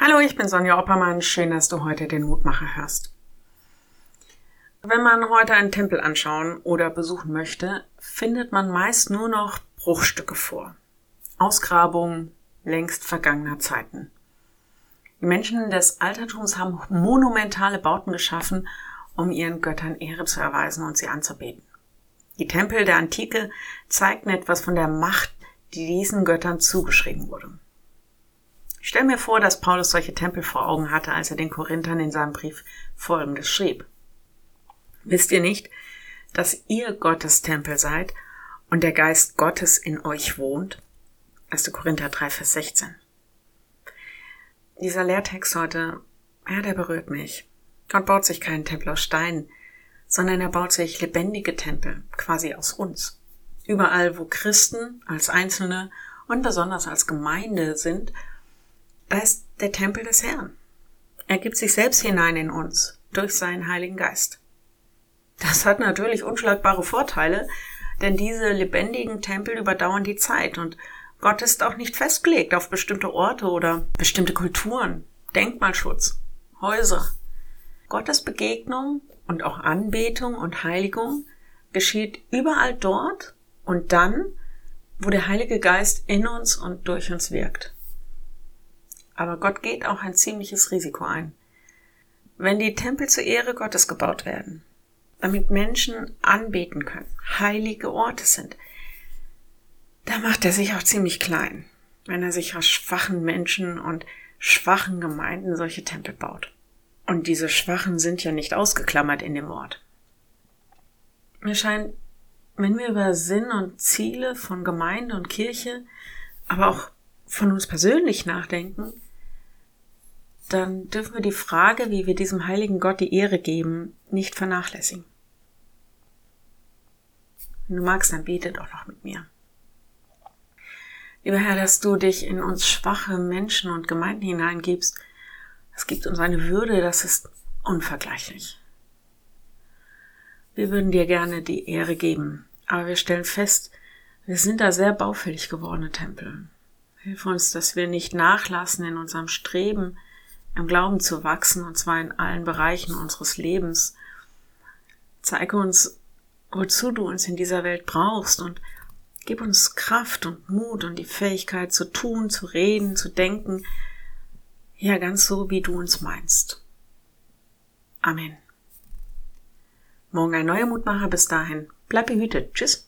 Hallo, ich bin Sonja Oppermann. Schön, dass du heute den Mutmacher hörst. Wenn man heute einen Tempel anschauen oder besuchen möchte, findet man meist nur noch Bruchstücke vor. Ausgrabungen längst vergangener Zeiten. Die Menschen des Altertums haben monumentale Bauten geschaffen, um ihren Göttern Ehre zu erweisen und sie anzubeten. Die Tempel der Antike zeigten etwas von der Macht, die diesen Göttern zugeschrieben wurde. Ich stelle mir vor, dass Paulus solche Tempel vor Augen hatte, als er den Korinthern in seinem Brief Folgendes schrieb. Wisst ihr nicht, dass ihr Gottes Tempel seid und der Geist Gottes in euch wohnt? 1. Korinther 3, Vers 16. Dieser Lehrtext heute, ja, der berührt mich. Gott baut sich keinen Tempel aus Stein, sondern er baut sich lebendige Tempel, quasi aus uns. Überall, wo Christen als Einzelne und besonders als Gemeinde sind, da ist der Tempel des Herrn. Er gibt sich selbst hinein in uns durch seinen Heiligen Geist. Das hat natürlich unschlagbare Vorteile, denn diese lebendigen Tempel überdauern die Zeit und Gott ist auch nicht festgelegt auf bestimmte Orte oder bestimmte Kulturen, Denkmalschutz, Häuser. Gottes Begegnung und auch Anbetung und Heiligung geschieht überall dort und dann, wo der Heilige Geist in uns und durch uns wirkt. Aber Gott geht auch ein ziemliches Risiko ein. Wenn die Tempel zur Ehre Gottes gebaut werden, damit Menschen anbeten können, heilige Orte sind, da macht er sich auch ziemlich klein, wenn er sich aus schwachen Menschen und schwachen Gemeinden solche Tempel baut. Und diese Schwachen sind ja nicht ausgeklammert in dem Wort. Mir scheint, wenn wir über Sinn und Ziele von Gemeinde und Kirche, aber auch von uns persönlich nachdenken, dann dürfen wir die Frage, wie wir diesem heiligen Gott die Ehre geben, nicht vernachlässigen. Wenn du magst, dann bete doch noch mit mir. Lieber Herr, dass du dich in uns schwache Menschen und Gemeinden hineingibst, es gibt uns eine Würde, das ist unvergleichlich. Wir würden dir gerne die Ehre geben, aber wir stellen fest, wir sind da sehr baufällig gewordene Tempel. Hilf uns, dass wir nicht nachlassen in unserem Streben, im Glauben zu wachsen, und zwar in allen Bereichen unseres Lebens. Zeige uns, wozu du uns in dieser Welt brauchst und gib uns Kraft und Mut und die Fähigkeit zu tun, zu reden, zu denken, ja ganz so, wie du uns meinst. Amen. Morgen ein neuer Mutmacher. Bis dahin. Bleib behütet. Tschüss.